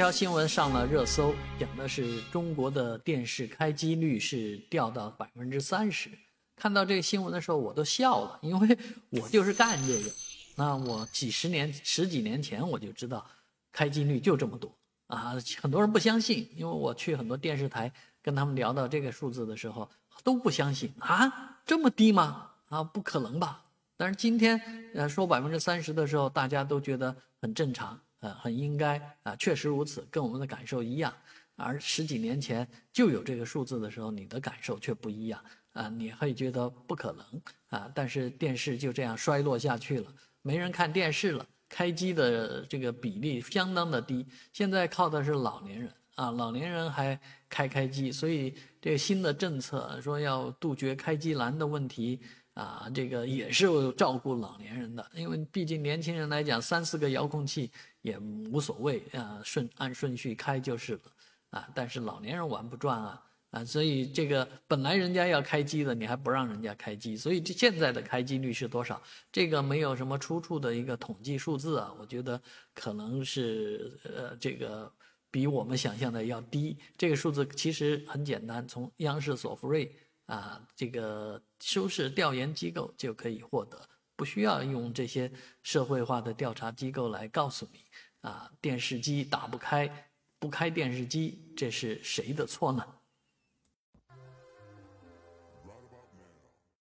条新闻上了热搜，讲的是中国的电视开机率是掉到百分之三十。看到这个新闻的时候，我都笑了，因为我就是干这个。那我几十年、十几年前我就知道，开机率就这么多啊！很多人不相信，因为我去很多电视台跟他们聊到这个数字的时候，都不相信啊，这么低吗？啊，不可能吧？但是今天呃说百分之三十的时候，大家都觉得很正常。呃，很应该啊，确实如此，跟我们的感受一样。而十几年前就有这个数字的时候，你的感受却不一样啊，你会觉得不可能啊。但是电视就这样衰落下去了，没人看电视了，开机的这个比例相当的低。现在靠的是老年人啊，老年人还开开机，所以这个新的政策说要杜绝开机难的问题。啊，这个也是照顾老年人的，因为毕竟年轻人来讲，三四个遥控器也无所谓啊，顺按顺序开就是了啊。但是老年人玩不转啊啊，所以这个本来人家要开机的，你还不让人家开机，所以这现在的开机率是多少？这个没有什么出处的一个统计数字啊，我觉得可能是呃这个比我们想象的要低。这个数字其实很简单，从央视索福瑞。啊，这个收视调研机构就可以获得，不需要用这些社会化的调查机构来告诉你。啊，电视机打不开，不开电视机，这是谁的错呢？